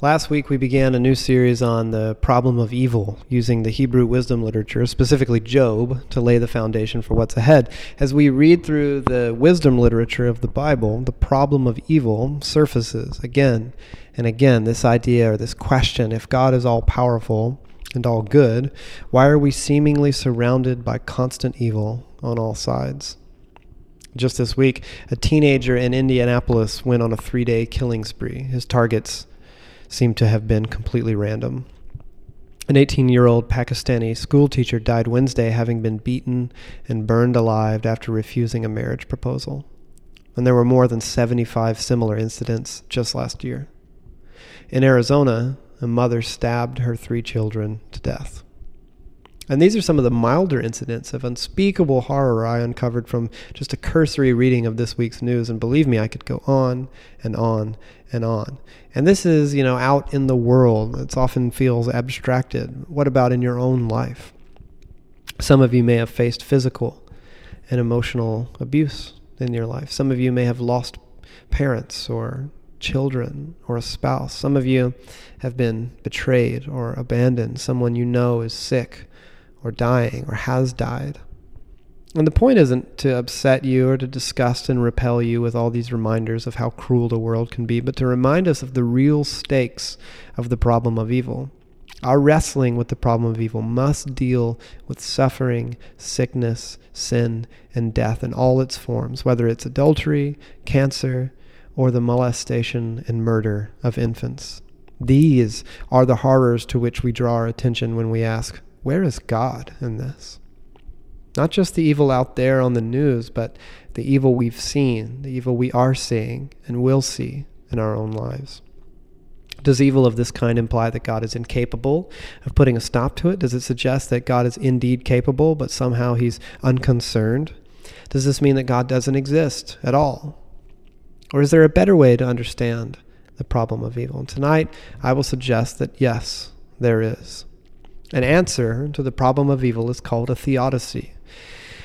Last week, we began a new series on the problem of evil using the Hebrew wisdom literature, specifically Job, to lay the foundation for what's ahead. As we read through the wisdom literature of the Bible, the problem of evil surfaces again and again. This idea or this question if God is all powerful and all good, why are we seemingly surrounded by constant evil on all sides? Just this week, a teenager in Indianapolis went on a three day killing spree. His targets seemed to have been completely random. An 18 year old Pakistani schoolteacher died Wednesday having been beaten and burned alive after refusing a marriage proposal. And there were more than 75 similar incidents just last year. In Arizona, a mother stabbed her three children to death. And these are some of the milder incidents of unspeakable horror I uncovered from just a cursory reading of this week's news. And believe me, I could go on and on and on. And this is, you know, out in the world. It often feels abstracted. What about in your own life? Some of you may have faced physical and emotional abuse in your life. Some of you may have lost parents or children or a spouse. Some of you have been betrayed or abandoned. Someone you know is sick or dying or has died. And the point isn't to upset you or to disgust and repel you with all these reminders of how cruel the world can be, but to remind us of the real stakes of the problem of evil. Our wrestling with the problem of evil must deal with suffering, sickness, sin, and death in all its forms, whether it's adultery, cancer, or the molestation and murder of infants. These are the horrors to which we draw our attention when we ask, where is God in this? Not just the evil out there on the news, but the evil we've seen, the evil we are seeing and will see in our own lives. Does evil of this kind imply that God is incapable of putting a stop to it? Does it suggest that God is indeed capable, but somehow he's unconcerned? Does this mean that God doesn't exist at all? Or is there a better way to understand the problem of evil? And tonight, I will suggest that yes, there is. An answer to the problem of evil is called a theodicy.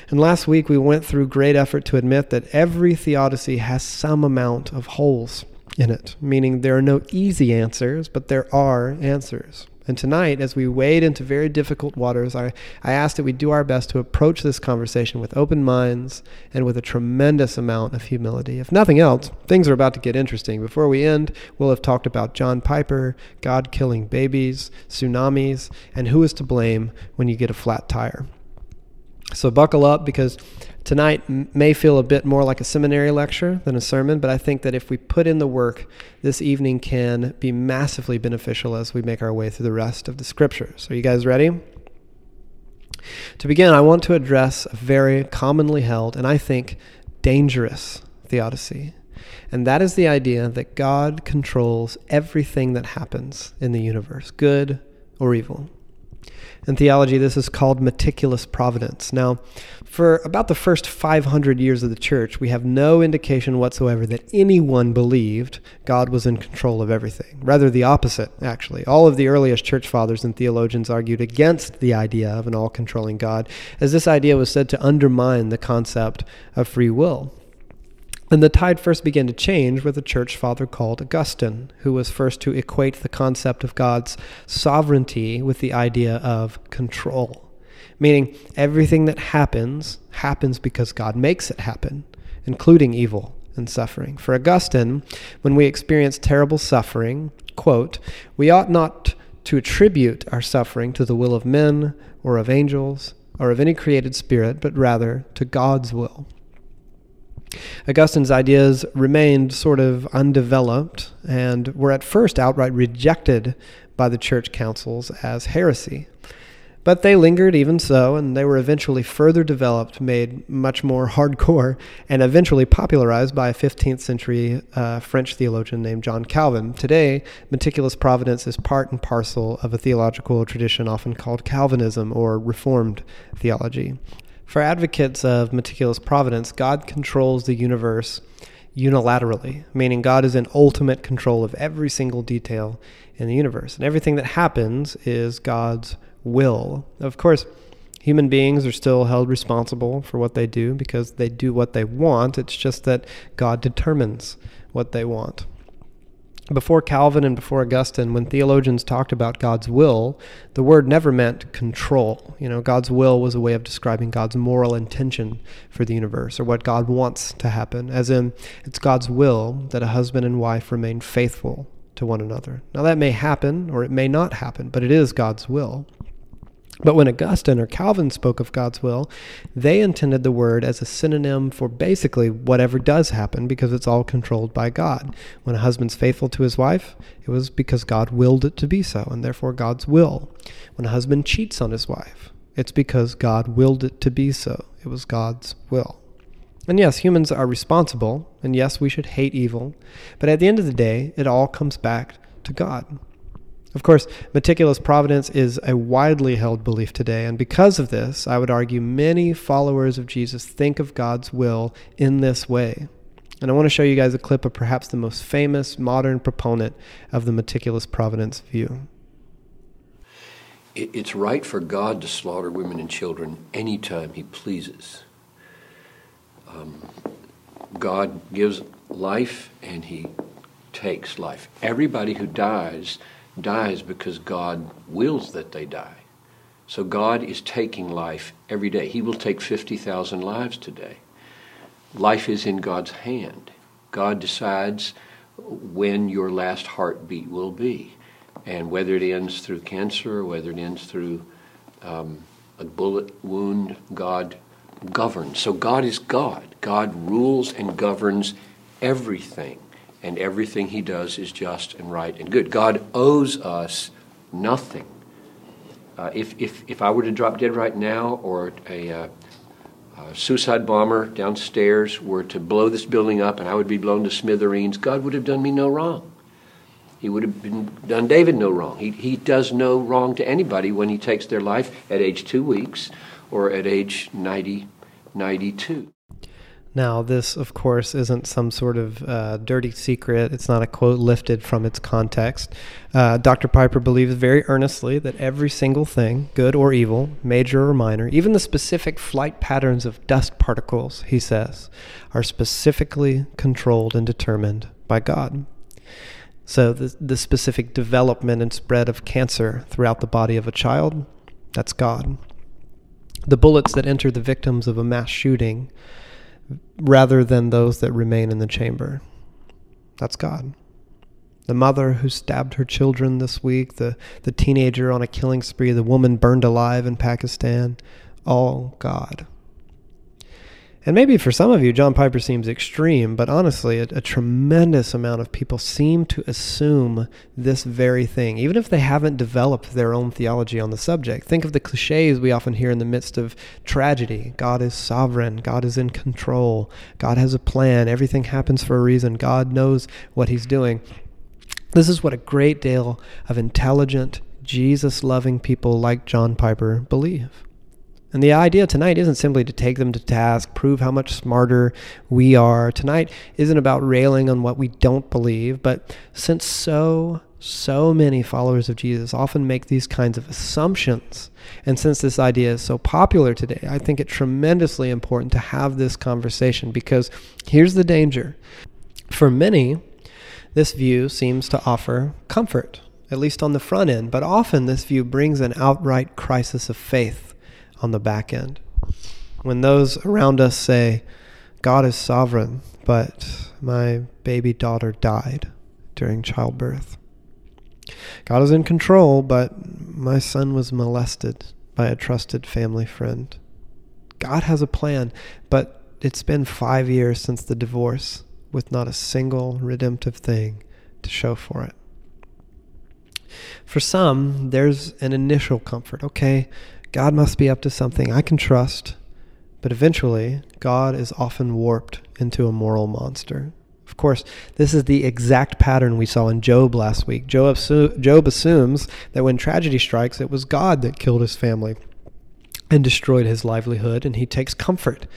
And last week we went through great effort to admit that every theodicy has some amount of holes in it, meaning there are no easy answers, but there are answers. And tonight, as we wade into very difficult waters, I, I ask that we do our best to approach this conversation with open minds and with a tremendous amount of humility. If nothing else, things are about to get interesting. Before we end, we'll have talked about John Piper, God killing babies, tsunamis, and who is to blame when you get a flat tire. So buckle up because tonight may feel a bit more like a seminary lecture than a sermon, but I think that if we put in the work, this evening can be massively beneficial as we make our way through the rest of the scriptures. Are you guys ready? To begin, I want to address a very commonly held and I think dangerous theodicy. And that is the idea that God controls everything that happens in the universe, good or evil. In theology, this is called meticulous providence. Now, for about the first 500 years of the church, we have no indication whatsoever that anyone believed God was in control of everything. Rather, the opposite, actually. All of the earliest church fathers and theologians argued against the idea of an all controlling God, as this idea was said to undermine the concept of free will. And the tide first began to change with a church father called Augustine, who was first to equate the concept of God's sovereignty with the idea of control. Meaning, everything that happens happens because God makes it happen, including evil and suffering. For Augustine, when we experience terrible suffering, quote, we ought not to attribute our suffering to the will of men or of angels or of any created spirit, but rather to God's will. Augustine's ideas remained sort of undeveloped and were at first outright rejected by the church councils as heresy. But they lingered even so, and they were eventually further developed, made much more hardcore, and eventually popularized by a 15th century uh, French theologian named John Calvin. Today, meticulous providence is part and parcel of a theological tradition often called Calvinism or Reformed theology. For advocates of meticulous providence, God controls the universe unilaterally, meaning God is in ultimate control of every single detail in the universe. And everything that happens is God's will. Of course, human beings are still held responsible for what they do because they do what they want. It's just that God determines what they want. Before Calvin and before Augustine, when theologians talked about God's will, the word never meant control. You know, God's will was a way of describing God's moral intention for the universe or what God wants to happen, as in, it's God's will that a husband and wife remain faithful to one another. Now, that may happen or it may not happen, but it is God's will. But when Augustine or Calvin spoke of God's will, they intended the word as a synonym for basically whatever does happen because it's all controlled by God. When a husband's faithful to his wife, it was because God willed it to be so, and therefore God's will. When a husband cheats on his wife, it's because God willed it to be so. It was God's will. And yes, humans are responsible, and yes, we should hate evil, but at the end of the day, it all comes back to God. Of course, meticulous providence is a widely held belief today, and because of this, I would argue many followers of Jesus think of God's will in this way. And I want to show you guys a clip of perhaps the most famous modern proponent of the meticulous providence view. It's right for God to slaughter women and children anytime He pleases. Um, God gives life and He takes life. Everybody who dies dies because God wills that they die. So God is taking life every day. He will take 50,000 lives today. Life is in God's hand. God decides when your last heartbeat will be. And whether it ends through cancer or whether it ends through um, a bullet wound, God governs. So God is God. God rules and governs everything and everything he does is just and right and good. God owes us nothing. Uh, if, if, if I were to drop dead right now, or a, uh, a suicide bomber downstairs were to blow this building up and I would be blown to smithereens, God would have done me no wrong. He would have been, done David no wrong. He, he does no wrong to anybody when he takes their life at age two weeks or at age 90, 92. Now, this, of course, isn't some sort of uh, dirty secret. It's not a quote lifted from its context. Uh, Dr. Piper believes very earnestly that every single thing, good or evil, major or minor, even the specific flight patterns of dust particles, he says, are specifically controlled and determined by God. So, the, the specific development and spread of cancer throughout the body of a child, that's God. The bullets that enter the victims of a mass shooting, rather than those that remain in the chamber. That's God. The mother who stabbed her children this week, the, the teenager on a killing spree, the woman burned alive in Pakistan, all God. And maybe for some of you, John Piper seems extreme, but honestly, a, a, tremendous amount of people seem to assume this very thing, even if they haven't developed their own theology on the subject. Think of the cliches we often hear in the midst of tragedy God is sovereign, God is in control, God has a plan, everything happens for a reason, God knows what He's doing. This is what a great deal of intelligent, Jesus loving people like John Piper believe. And the idea tonight isn't simply to take them to task, prove how much smarter we are. Tonight isn't about railing on what we don't believe, but since so, so many followers of Jesus often make these kinds of assumptions, and since this idea is so popular today, I think it tremendously important to have this conversation because here's the danger. For many, this view seems to offer comfort, at least on the front end, but often this view brings an outright crisis of faith on the back end. When those around us say, God is sovereign, but my baby daughter died during childbirth. God is in control, but my son was molested by a trusted family friend. God has a plan, but it's been five years since the divorce with not a single redemptive thing to show for it. For some, there's an initial comfort. Okay, God must be up to something I can trust, but eventually, God is often warped into a moral monster. Of course, this is the exact pattern we saw in Job last week. Job, Job assumes that when tragedy strikes, it was God that killed his family and destroyed his livelihood, and he takes comfort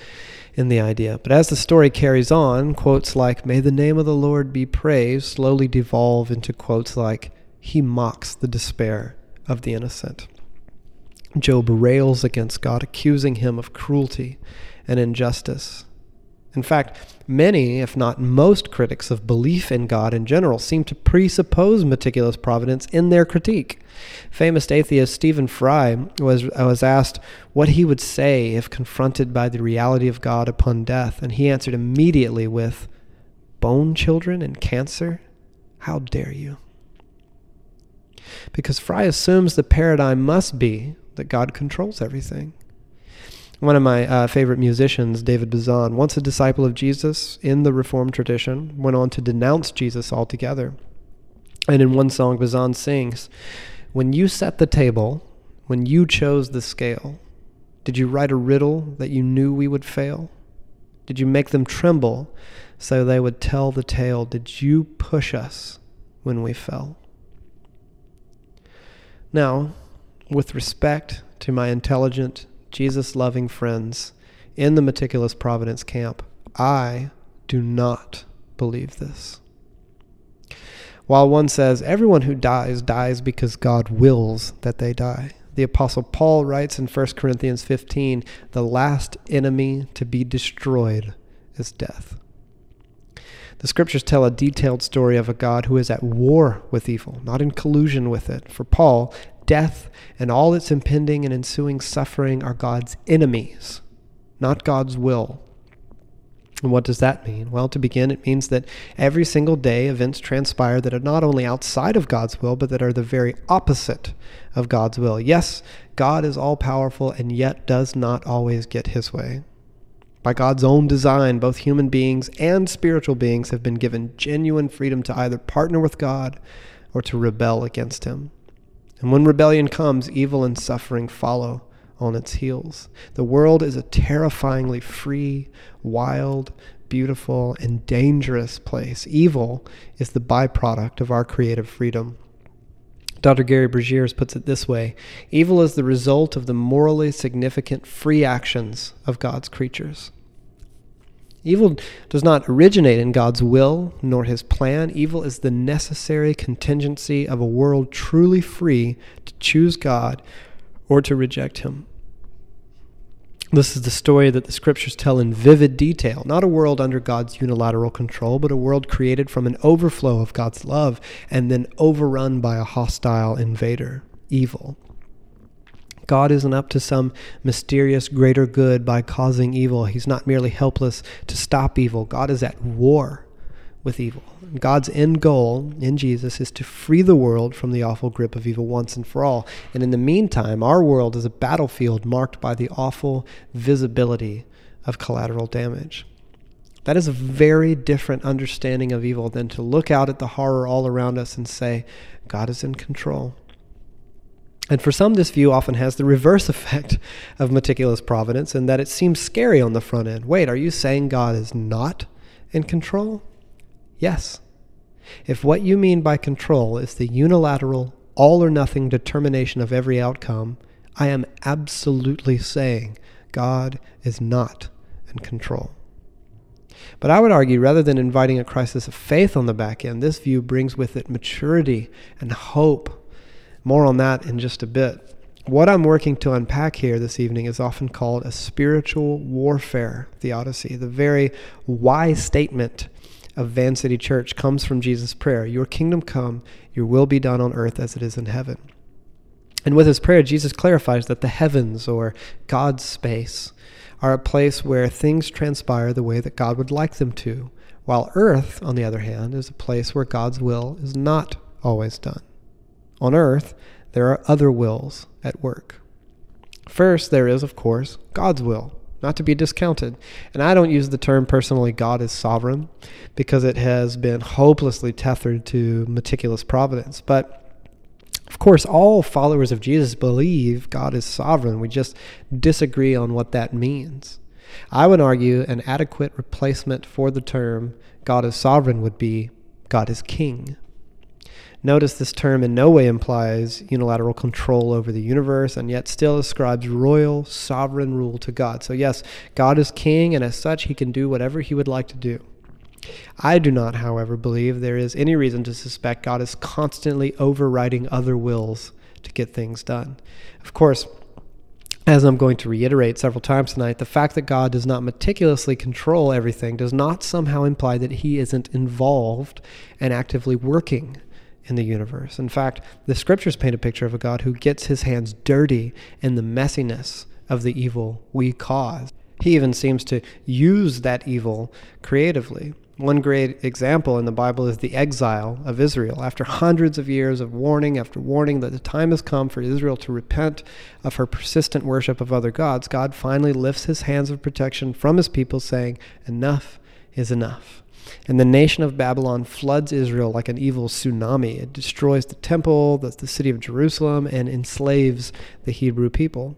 in the idea. But as the story carries on, quotes like, May the name of the Lord be praised, slowly devolve into quotes like, He mocks the despair of the innocent. Job rails against God, accusing him of cruelty and injustice. In fact, many, if not most, critics of belief in God in general seem to presuppose meticulous providence in their critique. Famous atheist Stephen Fry was, was asked what he would say if confronted by the reality of God upon death, and he answered immediately with, Bone children and cancer? How dare you? Because Fry assumes the paradigm must be that God controls everything. One of my uh, favorite musicians, David Bazan, once a disciple of Jesus in the Reformed tradition, went on to denounce Jesus altogether. And in one song, Bazan sings, When you set the table, when you chose the scale, did you write a riddle that you knew we would fail? Did you make them tremble so they would tell the tale? Did you push us when we fell? Now, with respect to my intelligent, Jesus loving friends in the meticulous providence camp, I do not believe this. While one says everyone who dies dies because God wills that they die, the Apostle Paul writes in 1 Corinthians 15 the last enemy to be destroyed is death. The scriptures tell a detailed story of a God who is at war with evil, not in collusion with it. For Paul, death and all its impending and ensuing suffering are God's enemies, not God's will. And what does that mean? Well, to begin, it means that every single day events transpire that are not only outside of God's will, but that are the very opposite of God's will. Yes, God is all powerful and yet does not always get his way. By God's own design, both human beings and spiritual beings have been given genuine freedom to either partner with God or to rebel against him. And when rebellion comes, evil and suffering follow on its heels. The world is a terrifyingly free, wild, beautiful, and dangerous place. Evil is the byproduct of our creative freedom. Dr. Gary Bergiers puts it this way Evil is the result of the morally significant free actions of God's creatures. Evil does not originate in God's will nor his plan. Evil is the necessary contingency of a world truly free to choose God or to reject him. This is the story that the scriptures tell in vivid detail, not a world under God's unilateral control, but a world created from an overflow of God's love and then overrun by a hostile invader, evil. God isn't up to some mysterious greater good by causing evil. He's not merely helpless to stop evil. God is at war with evil. God's end goal in Jesus is to free the world from the awful grip of evil once and for all. And in the meantime, our world is a battlefield marked by the awful visibility of collateral damage. That is a very different understanding of evil than to look out at the horror all around us and say, God is in control. And for some, this view often has the reverse effect of meticulous providence in that it seems scary on the front end. Wait, are you saying God is not in control? Yes. If what you mean by control is the unilateral, all or nothing determination of every outcome, I am absolutely saying God is not in control. But I would argue rather than inviting a crisis of faith on the back end, this view brings with it maturity and hope more on that in just a bit. What I'm working to unpack here this evening is often called a spiritual warfare theodicy. The very why statement of Van City Church comes from Jesus' prayer Your kingdom come, your will be done on earth as it is in heaven. And with his prayer, Jesus clarifies that the heavens, or God's space, are a place where things transpire the way that God would like them to, while earth, on the other hand, is a place where God's will is not always done. On earth, there are other wills at work. First, there is, of course, God's will, not to be discounted. And I don't use the term personally, God is sovereign, because it has been hopelessly tethered to meticulous providence. But of course, all followers of Jesus believe God is sovereign. We just disagree on what that means. I would argue an adequate replacement for the term God is sovereign would be God is king. Notice this term in no way implies unilateral control over the universe and yet still ascribes royal, sovereign rule to God. So, yes, God is king, and as such, he can do whatever he would like to do. I do not, however, believe there is any reason to suspect God is constantly overriding other wills to get things done. Of course, as I'm going to reiterate several times tonight, the fact that God does not meticulously control everything does not somehow imply that he isn't involved and actively working in the universe. In fact, the scriptures paint a picture of a God who gets his hands dirty in the messiness of the evil we cause. He even seems to use that evil creatively. One great example in the Bible is the exile of Israel. After hundreds of years of warning after warning that the time has come for Israel to repent of her persistent worship of other gods, God finally lifts his hands of protection from his people, saying, Enough is enough. And the nation of Babylon floods Israel like an evil tsunami. It destroys the temple, the, the city of Jerusalem, and enslaves the Hebrew people.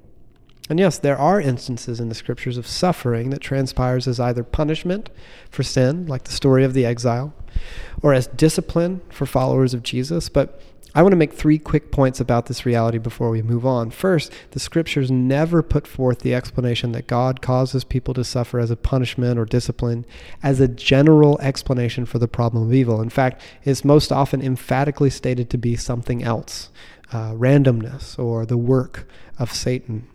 And yes, there are instances in the scriptures of suffering that transpires as either punishment for sin, like the story of the exile, or as discipline for followers of Jesus. But I want to make three quick points about this reality before we move on. First, the scriptures never put forth the explanation that God causes people to suffer as a punishment or discipline as a general explanation for the problem of evil. In fact, it's most often emphatically stated to be something else uh, randomness or the work of Satan.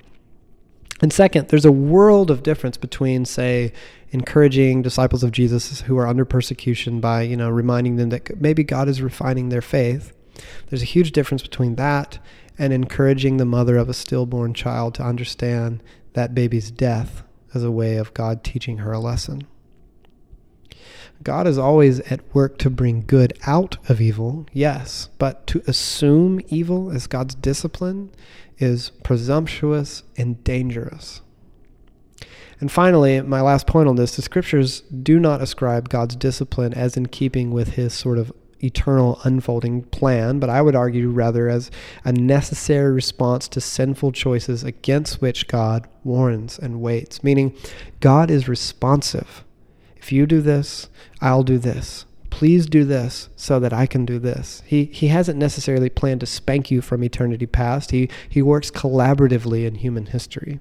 And second, there's a world of difference between, say, encouraging disciples of Jesus who are under persecution by, you know, reminding them that maybe God is refining their faith. There's a huge difference between that and encouraging the mother of a stillborn child to understand that baby's death as a way of God teaching her a lesson. God is always at work to bring good out of evil, yes, but to assume evil as God's discipline is presumptuous and dangerous. And finally, my last point on this the scriptures do not ascribe God's discipline as in keeping with his sort of eternal unfolding plan, but I would argue rather as a necessary response to sinful choices against which God warns and waits, meaning God is responsive. If you do this, I'll do this please do this so that I can do this. He, he hasn't necessarily planned to spank you from eternity past. He, he works collaboratively in human history.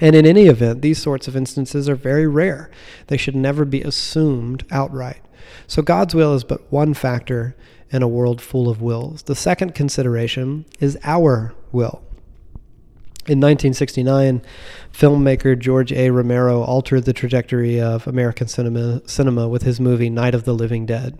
And in any event, these sorts of instances are very rare. They should never be assumed outright. So God's will is but one factor in a world full of wills. The second consideration is our will. In 1969, filmmaker George A. Romero altered the trajectory of American cinema, cinema with his movie Night of the Living Dead.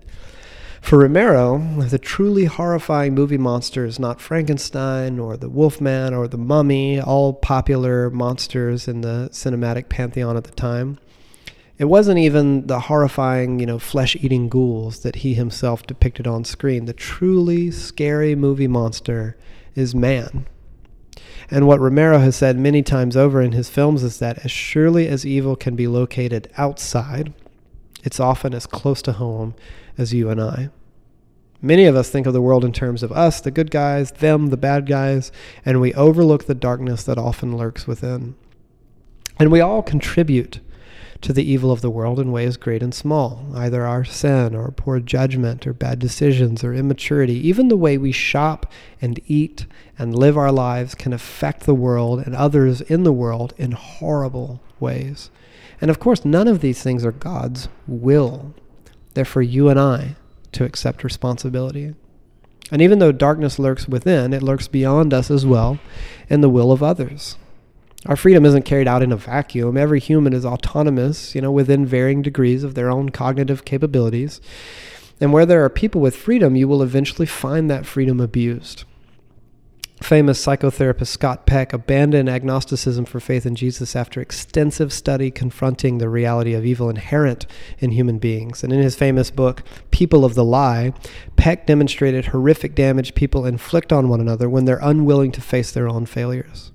For Romero, the truly horrifying movie monsters, not Frankenstein or the Wolfman or the Mummy, all popular monsters in the cinematic pantheon at the time, it wasn't even the horrifying, you know, flesh-eating ghouls that he himself depicted on screen. The truly scary movie monster is man, and what Romero has said many times over in his films is that as surely as evil can be located outside, it's often as close to home as you and I. Many of us think of the world in terms of us, the good guys, them, the bad guys, and we overlook the darkness that often lurks within. And we all contribute to the evil of the world in ways great and small, either our sin or poor judgment or bad decisions or immaturity. Even the way we shop and eat and live our lives can affect the world and others in the world in horrible ways. And of course, none of these things are God's will. They're for you and I to accept responsibility. And even though darkness lurks within, it lurks beyond us as well in the will of others. Our freedom isn't carried out in a vacuum. Every human is autonomous, you know, within varying degrees of their own cognitive capabilities. And where there are people with freedom, you will eventually find that freedom abused. Famous psychotherapist Scott Peck abandoned agnosticism for faith in Jesus after extensive study confronting the reality of evil inherent in human beings. And in his famous book, People of the Lie, Peck demonstrated horrific damage people inflict on one another when they're unwilling to face their own failures.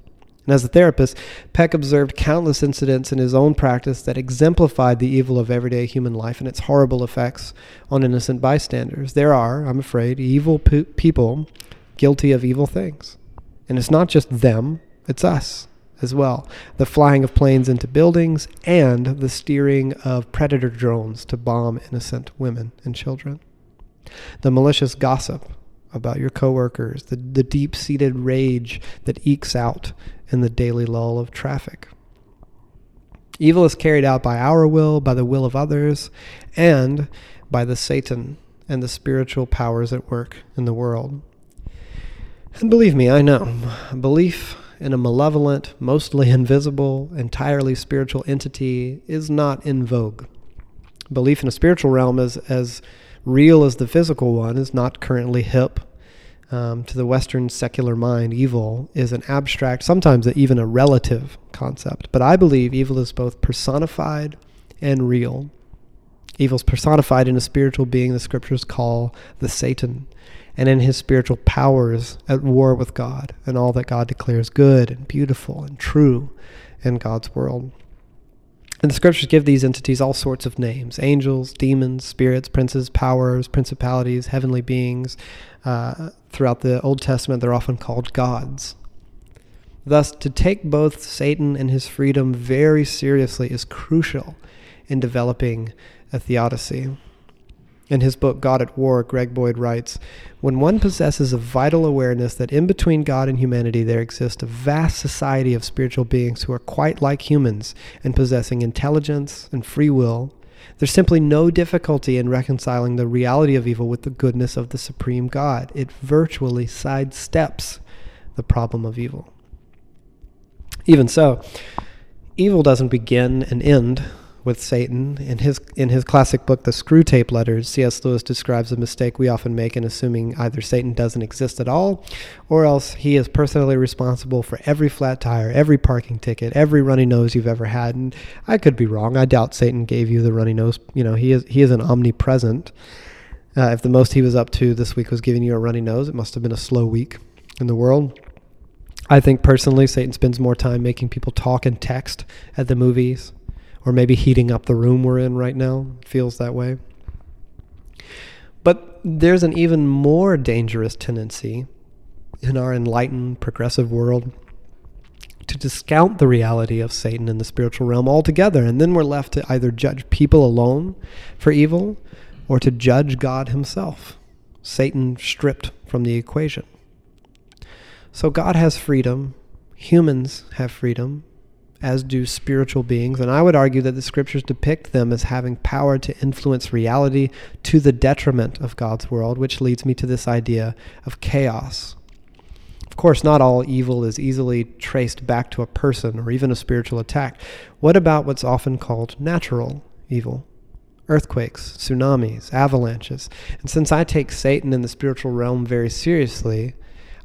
And as a therapist, Peck observed countless incidents in his own practice that exemplified the evil of everyday human life and its horrible effects on innocent bystanders. There are, I'm afraid, evil pe- people guilty of evil things. And it's not just them, it's us as well. The flying of planes into buildings and the steering of predator drones to bomb innocent women and children. The malicious gossip about your coworkers, the, the deep seated rage that ekes out in the daily lull of traffic. Evil is carried out by our will, by the will of others, and by the Satan and the spiritual powers at work in the world. And believe me, I know, belief in a malevolent, mostly invisible, entirely spiritual entity is not in vogue. Belief in a spiritual realm as, as real as the physical one is not currently hip. Um, to the Western secular mind, evil is an abstract, sometimes even a relative concept. But I believe evil is both personified and real. Evil is personified in a spiritual being the scriptures call the Satan, and in his spiritual powers at war with God and all that God declares good and beautiful and true in God's world. And the scriptures give these entities all sorts of names angels, demons, spirits, princes, powers, principalities, heavenly beings. Uh, throughout the Old Testament, they're often called gods. Thus, to take both Satan and his freedom very seriously is crucial in developing a theodicy. In his book, God at War, Greg Boyd writes When one possesses a vital awareness that in between God and humanity there exists a vast society of spiritual beings who are quite like humans and possessing intelligence and free will, there's simply no difficulty in reconciling the reality of evil with the goodness of the supreme God. It virtually sidesteps the problem of evil. Even so, evil doesn't begin and end with Satan. In his in his classic book, The Screwtape Letters, C.S. Lewis describes a mistake we often make in assuming either Satan doesn't exist at all, or else he is personally responsible for every flat tire, every parking ticket, every runny nose you've ever had. And I could be wrong. I doubt Satan gave you the runny nose. You know, he is he is an omnipresent. Uh, if the most he was up to this week was giving you a runny nose, it must have been a slow week in the world. I think personally, Satan spends more time making people talk and text at the movies or maybe heating up the room we're in right now. feels that way. But there's an even more dangerous tendency in our enlightened, progressive world to discount the reality of Satan in the spiritual realm altogether. And then we're left to either judge people alone for evil or to judge God himself, Satan stripped from the equation. So God has freedom, humans have freedom, as do spiritual beings. And I would argue that the scriptures depict them as having power to influence reality to the detriment of God's world, which leads me to this idea of chaos. Of course, not all evil is easily traced back to a person or even a spiritual attack. What about what's often called natural evil? Earthquakes, tsunamis, avalanches. And since I take Satan in the spiritual realm very seriously,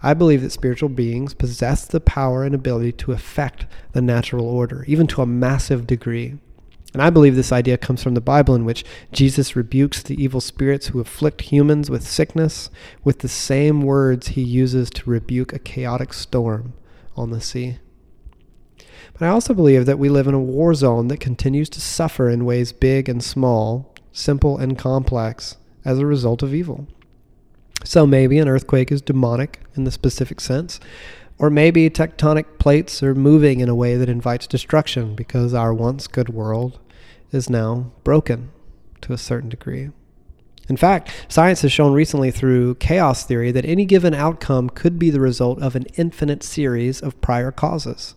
I believe that spiritual beings possess the power and ability to affect the natural order, even to a massive degree. And I believe this idea comes from the Bible, in which Jesus rebukes the evil spirits who afflict humans with sickness with the same words he uses to rebuke a chaotic storm on the sea. But I also believe that we live in a war zone that continues to suffer in ways big and small, simple and complex, as a result of evil. So maybe an earthquake is demonic in the specific sense, or maybe tectonic plates are moving in a way that invites destruction because our once good world is now broken to a certain degree. In fact, science has shown recently through chaos theory that any given outcome could be the result of an infinite series of prior causes.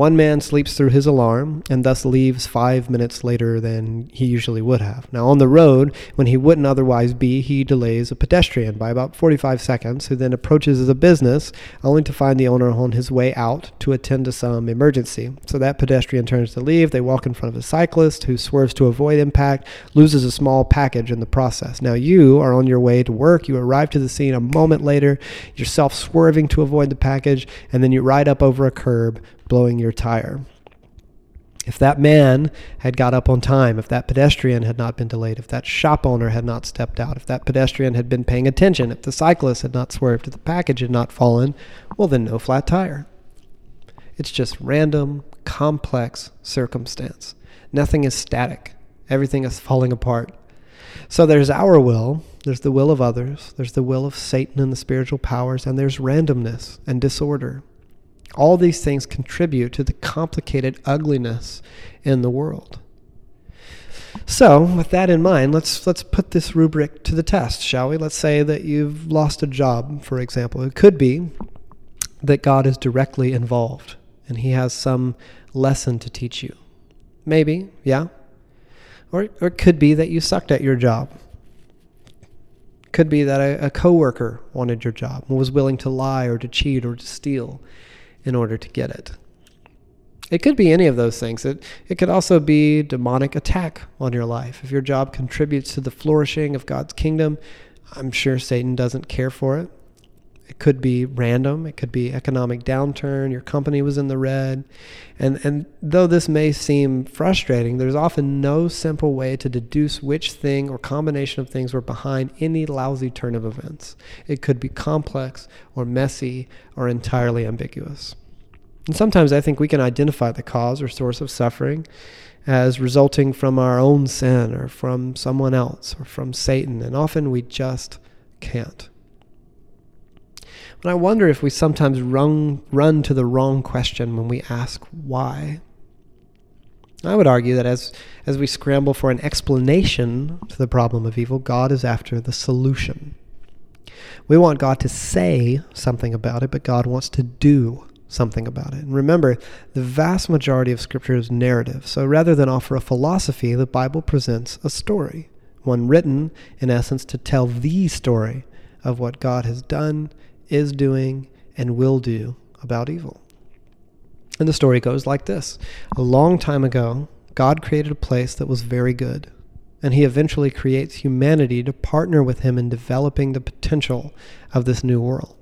One man sleeps through his alarm and thus leaves five minutes later than he usually would have. Now, on the road, when he wouldn't otherwise be, he delays a pedestrian by about 45 seconds, who then approaches a business only to find the owner on his way out to attend to some emergency. So that pedestrian turns to leave. They walk in front of a cyclist who swerves to avoid impact, loses a small package in the process. Now, you are on your way to work. You arrive to the scene a moment later, yourself swerving to avoid the package, and then you ride up over a curb blowing your tire. If that man had got up on time, if that pedestrian had not been delayed, if that shop owner had not stepped out, if that pedestrian had been paying attention, if the cyclist had not swerved, if the package had not fallen, well, then no flat tire. It's just random, complex circumstance. Nothing is static, everything is falling apart. So there's our will, there's the will of others, there's the will of Satan and the spiritual powers, and there's randomness and disorder. All these things contribute to the complicated ugliness in the world. So, with that in mind, let's let's put this rubric to the test, shall we? Let's say that you've lost a job, for example. It could be that God is directly involved and he has some lesson to teach you. Maybe, yeah. Or, or it could be that you sucked at your job. Could be that a, a coworker wanted your job and was willing to lie or to cheat or to steal in order to get it. It could be any of those things. It, it could also be demonic attack on your life. If your job contributes to the flourishing of God's kingdom, I'm sure Satan doesn't care for it. It could be random. It could be economic downturn. Your company was in the red. And, and though this may seem frustrating, there's often no simple way to deduce which thing or combination of things were behind any lousy turn of events. It could be complex or messy or entirely ambiguous. And sometimes I think we can identify the cause or source of suffering as resulting from our own sin or from someone else or from Satan, and often we just can't. But I wonder if we sometimes run, run to the wrong question when we ask why. I would argue that as, as we scramble for an explanation to the problem of evil, God is after the solution. We want God to say something about it, but God wants to do something about it. And remember, the vast majority of Scripture is narrative. So rather than offer a philosophy, the Bible presents a story, one written, in essence, to tell the story of what God has done is doing, and will do about evil. And the story goes like this A long time ago, God created a place that was very good, and he eventually creates humanity to partner with him in developing the potential of this new world.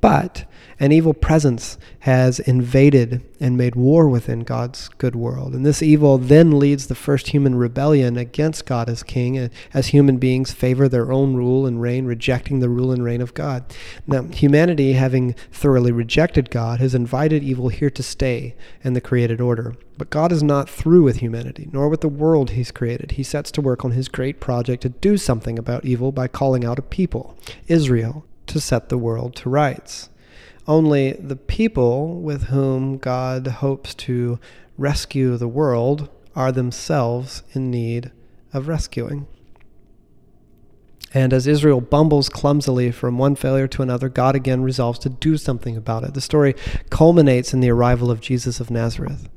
But an evil presence has invaded and made war within God's good world. And this evil then leads the first human rebellion against God as king, as human beings favor their own rule and reign, rejecting the rule and reign of God. Now, humanity, having thoroughly rejected God, has invited evil here to stay in the created order. But God is not through with humanity, nor with the world he's created. He sets to work on his great project to do something about evil by calling out a people, Israel, to set the world to rights. Only the people with whom God hopes to rescue the world are themselves in need of rescuing. And as Israel bumbles clumsily from one failure to another, God again resolves to do something about it. The story culminates in the arrival of Jesus of Nazareth.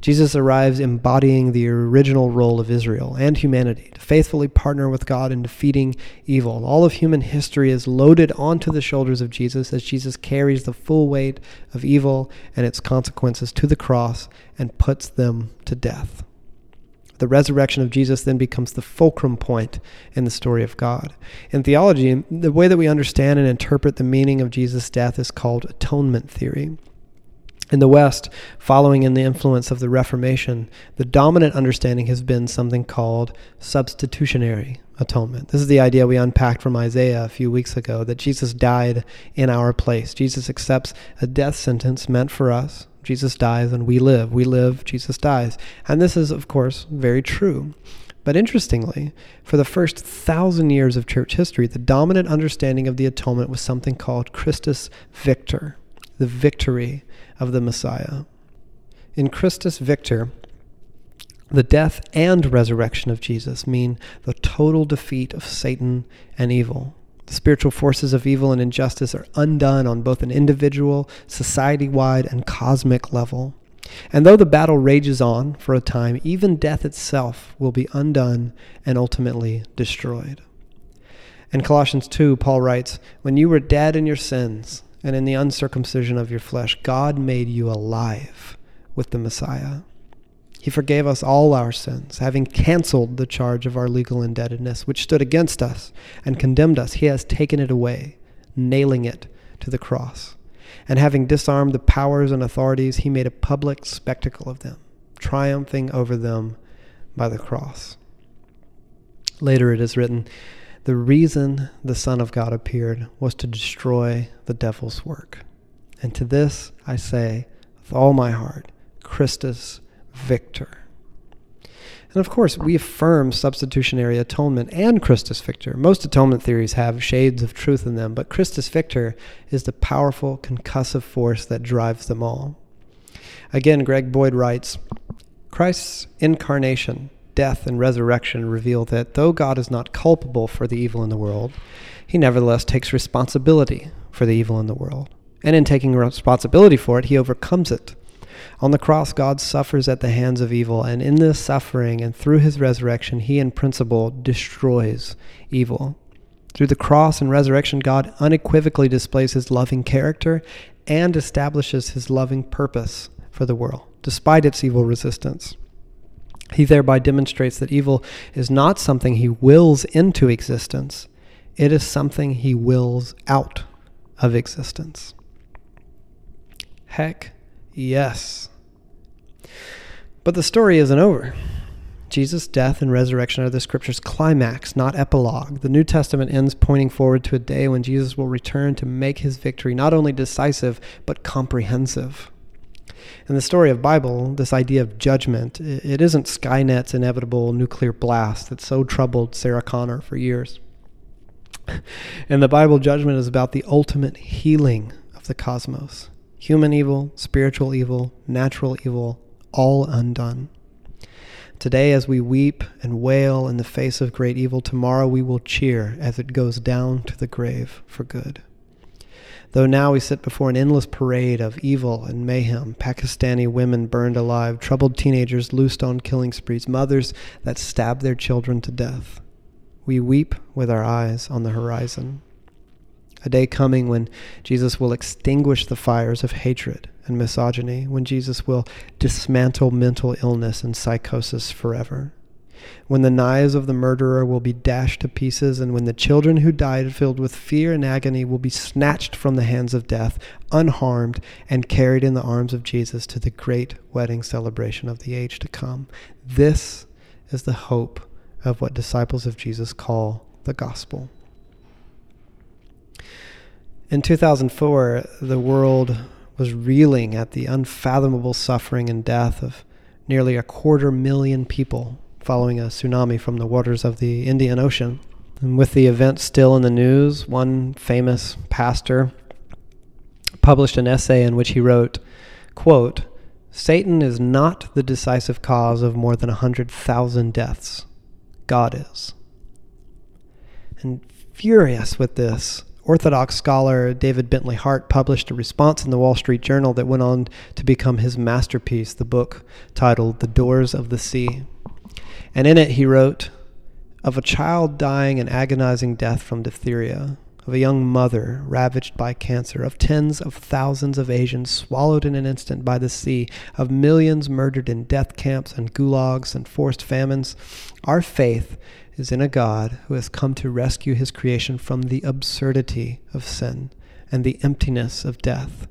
Jesus arrives embodying the original role of Israel and humanity to faithfully partner with God in defeating evil. All of human history is loaded onto the shoulders of Jesus as Jesus carries the full weight of evil and its consequences to the cross and puts them to death. The resurrection of Jesus then becomes the fulcrum point in the story of God. In theology, the way that we understand and interpret the meaning of Jesus' death is called atonement theory. In the West, following in the influence of the Reformation, the dominant understanding has been something called substitutionary atonement. This is the idea we unpacked from Isaiah a few weeks ago that Jesus died in our place. Jesus accepts a death sentence meant for us. Jesus dies and we live. We live, Jesus dies. And this is, of course, very true. But interestingly, for the first thousand years of church history, the dominant understanding of the atonement was something called Christus Victor, the victory of the Messiah. In Christus Victor, the death and resurrection of Jesus mean the total defeat of Satan and evil. The spiritual forces of evil and injustice are undone on both an individual, society wide, and cosmic level. And though the battle rages on for a time, even death itself will be undone and ultimately destroyed. In Colossians 2, Paul writes, When you were dead in your sins, and in the uncircumcision of your flesh, God made you alive with the Messiah. He forgave us all our sins, having canceled the charge of our legal indebtedness, which stood against us and condemned us. He has taken it away, nailing it to the cross. And having disarmed the powers and authorities, he made a public spectacle of them, triumphing over them by the cross. Later it is written, the reason the Son of God appeared was to destroy the devil's work. And to this I say with all my heart, Christus Victor. And of course, we affirm substitutionary atonement and Christus Victor. Most atonement theories have shades of truth in them, but Christus Victor is the powerful concussive force that drives them all. Again, Greg Boyd writes Christ's incarnation death and resurrection reveal that though God is not culpable for the evil in the world, he nevertheless takes responsibility for the evil in the world. And in taking responsibility for it, he overcomes it. On the cross, God suffers at the hands of evil, and in this suffering and through his resurrection, he in principle destroys evil. Through the cross and resurrection, God unequivocally displays his loving character and establishes his loving purpose for the world, despite its evil resistance. He thereby demonstrates that evil is not something he wills into existence, it is something he wills out of existence. Heck, yes. But the story isn't over. Jesus' death and resurrection are the scripture's climax, not epilogue. The New Testament ends pointing forward to a day when Jesus will return to make his victory not only decisive, but comprehensive. In the story of Bible, this idea of judgment, it isn't Skynet's inevitable nuclear blast that so troubled Sarah Connor for years. In the Bible, judgment is about the ultimate healing of the cosmos. Human evil, spiritual evil, natural evil, all undone. Today, as we weep and wail in the face of great evil, tomorrow we will cheer as it goes down to the grave for good. Though now we sit before an endless parade of evil and mayhem, Pakistani women burned alive, troubled teenagers loosed on killing sprees, mothers that stab their children to death, we weep with our eyes on the horizon. A day coming when Jesus will extinguish the fires of hatred and misogyny, when Jesus will dismantle mental illness and psychosis forever, when the knives of the murderer will be dashed to pieces, and when the children who died filled with fear and agony will be snatched from the hands of death, unharmed, and carried in the arms of Jesus to the great wedding celebration of the age to come. This is the hope of what disciples of Jesus call the gospel. In 2004, the world was reeling at the unfathomable suffering and death of nearly a quarter million people following a tsunami from the waters of the Indian Ocean. And with the event still in the news, one famous pastor published an essay in which he wrote, quote, Satan is not the decisive cause of more than a 100,000 deaths. God is. And furious with this, Orthodox scholar David Bentley Hart published a response in the Wall Street Journal that went on to become his masterpiece, the book titled The Doors of the Sea. And in it, he wrote of a child dying an agonizing death from diphtheria, of a young mother ravaged by cancer, of tens of thousands of Asians swallowed in an instant by the sea, of millions murdered in death camps and gulags and forced famines. Our faith is in a God who has come to rescue his creation from the absurdity of sin and the emptiness of death.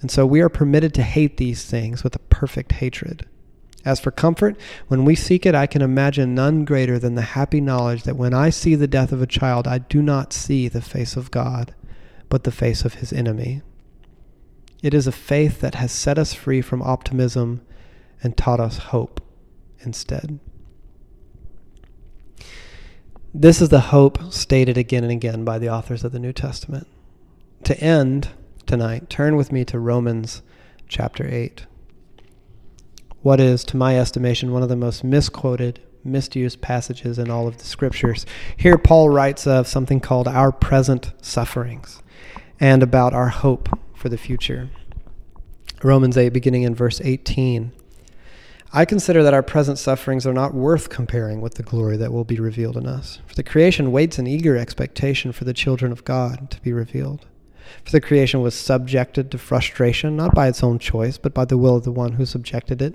And so we are permitted to hate these things with a perfect hatred. As for comfort, when we seek it, I can imagine none greater than the happy knowledge that when I see the death of a child, I do not see the face of God, but the face of his enemy. It is a faith that has set us free from optimism and taught us hope instead. This is the hope stated again and again by the authors of the New Testament. To end tonight, turn with me to Romans chapter 8. What is, to my estimation, one of the most misquoted, misused passages in all of the scriptures. Here, Paul writes of something called our present sufferings and about our hope for the future. Romans 8, beginning in verse 18. I consider that our present sufferings are not worth comparing with the glory that will be revealed in us. For the creation waits in eager expectation for the children of God to be revealed. For the creation was subjected to frustration, not by its own choice, but by the will of the one who subjected it,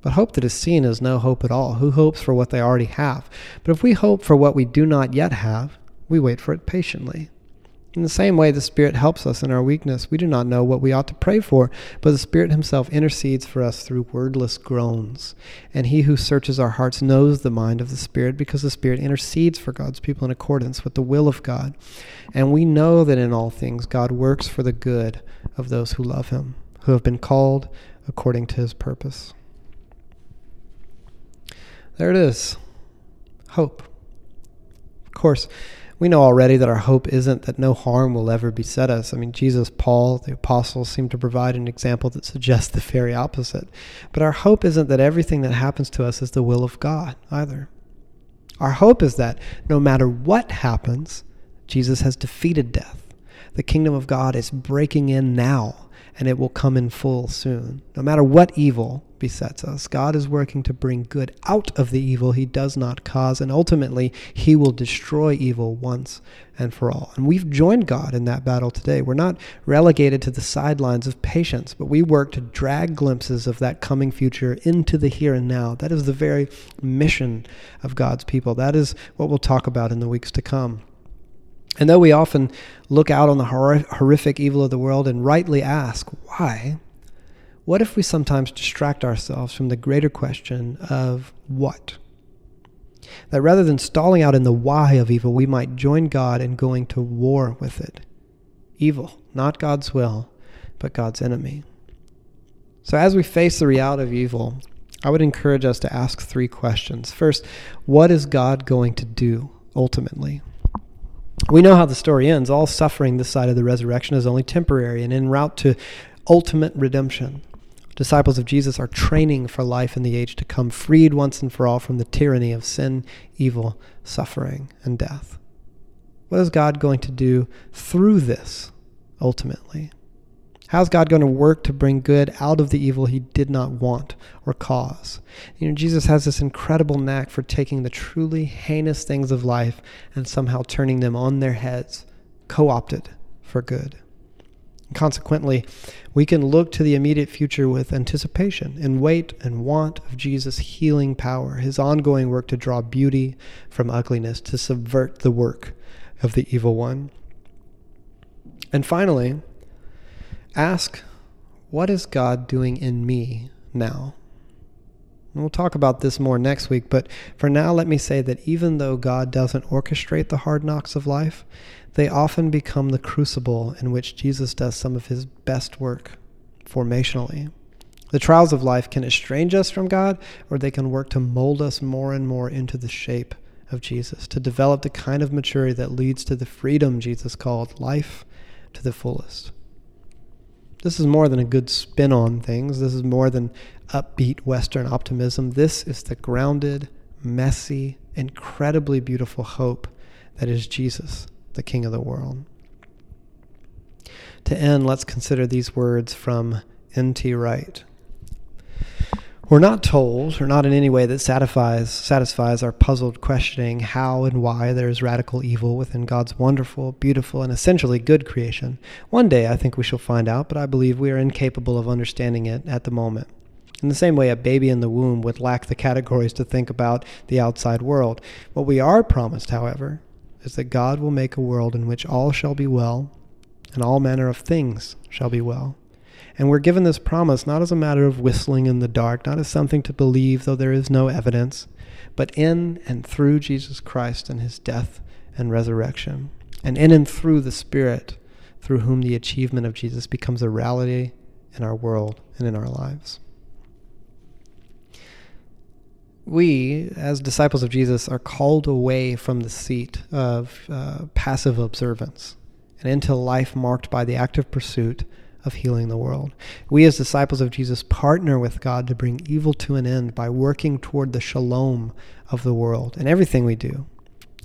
But hope that is seen is no hope at all. Who hopes for what they already have? But if we hope for what we do not yet have, we wait for it patiently. In the same way, the Spirit helps us in our weakness. We do not know what we ought to pray for, but the Spirit Himself intercedes for us through wordless groans. And He who searches our hearts knows the mind of the Spirit, because the Spirit intercedes for God's people in accordance with the will of God. And we know that in all things God works for the good of those who love Him, who have been called according to His purpose. There it is hope. Of course, We know already that our hope isn't that no harm will ever beset us. I mean, Jesus, Paul, the apostles seem to provide an example that suggests the very opposite. But our hope isn't that everything that happens to us is the will of God either. Our hope is that no matter what happens, Jesus has defeated death. The kingdom of God is breaking in now and it will come in full soon. No matter what evil besets us, God is working to bring good out of the evil he does not cause, and ultimately, he will destroy evil once and for all. And we've joined God in that battle today. We're not relegated to the sidelines of patience, but we work to drag glimpses of that coming future into the here and now. That is the very mission of God's people. That is what we'll talk about in the weeks to come. And though we often look out on the horrific evil of the world and rightly ask, why? What if we sometimes distract ourselves from the greater question of what? That rather than stalling out in the why of evil, we might join God in going to war with it. Evil, not God's will, but God's enemy. So as we face the reality of evil, I would encourage us to ask three questions. First, what is God going to do ultimately? We know how the story ends. All suffering this side of the resurrection is only temporary and en route to ultimate redemption. Disciples of Jesus are training for life in the age to come, freed once and for all from the tyranny of sin, evil, suffering, and death. What is God going to do through this ultimately? How's God going to work to bring good out of the evil he did not want or cause? You know, Jesus has this incredible knack for taking the truly heinous things of life and somehow turning them on their heads, co opted for good. Consequently, we can look to the immediate future with anticipation and wait and want of Jesus' healing power, his ongoing work to draw beauty from ugliness, to subvert the work of the evil one. And finally, Ask, what is God doing in me now? And we'll talk about this more next week, but for now, let me say that even though God doesn't orchestrate the hard knocks of life, they often become the crucible in which Jesus does some of his best work formationally. The trials of life can estrange us from God, or they can work to mold us more and more into the shape of Jesus, to develop the kind of maturity that leads to the freedom Jesus called life to the fullest. This is more than a good spin on things. This is more than upbeat Western optimism. This is the grounded, messy, incredibly beautiful hope that is Jesus, the King of the world. To end, let's consider these words from N.T. Wright. We're not told, or not in any way that satisfies, satisfies our puzzled questioning how and why there is radical evil within God's wonderful, beautiful, and essentially good creation. One day I think we shall find out, but I believe we are incapable of understanding it at the moment. In the same way, a baby in the womb would lack the categories to think about the outside world. What we are promised, however, is that God will make a world in which all shall be well, and all manner of things shall be well. And we're given this promise not as a matter of whistling in the dark, not as something to believe, though there is no evidence, but in and through Jesus Christ and his death and resurrection, and in and through the Spirit, through whom the achievement of Jesus becomes a reality in our world and in our lives. We, as disciples of Jesus, are called away from the seat of uh, passive observance and into life marked by the active pursuit of healing the world. We, as disciples of Jesus, partner with God to bring evil to an end by working toward the shalom of the world in everything we do,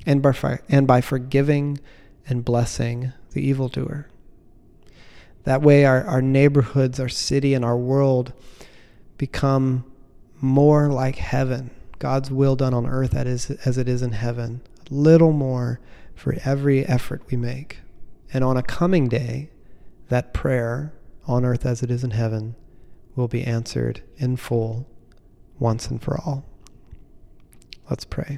and by, and by forgiving and blessing the evildoer. That way, our, our neighborhoods, our city, and our world become more like heaven. God's will done on earth as, as it is in heaven. A little more for every effort we make. And on a coming day, that prayer, on earth as it is in heaven, will be answered in full once and for all. Let's pray.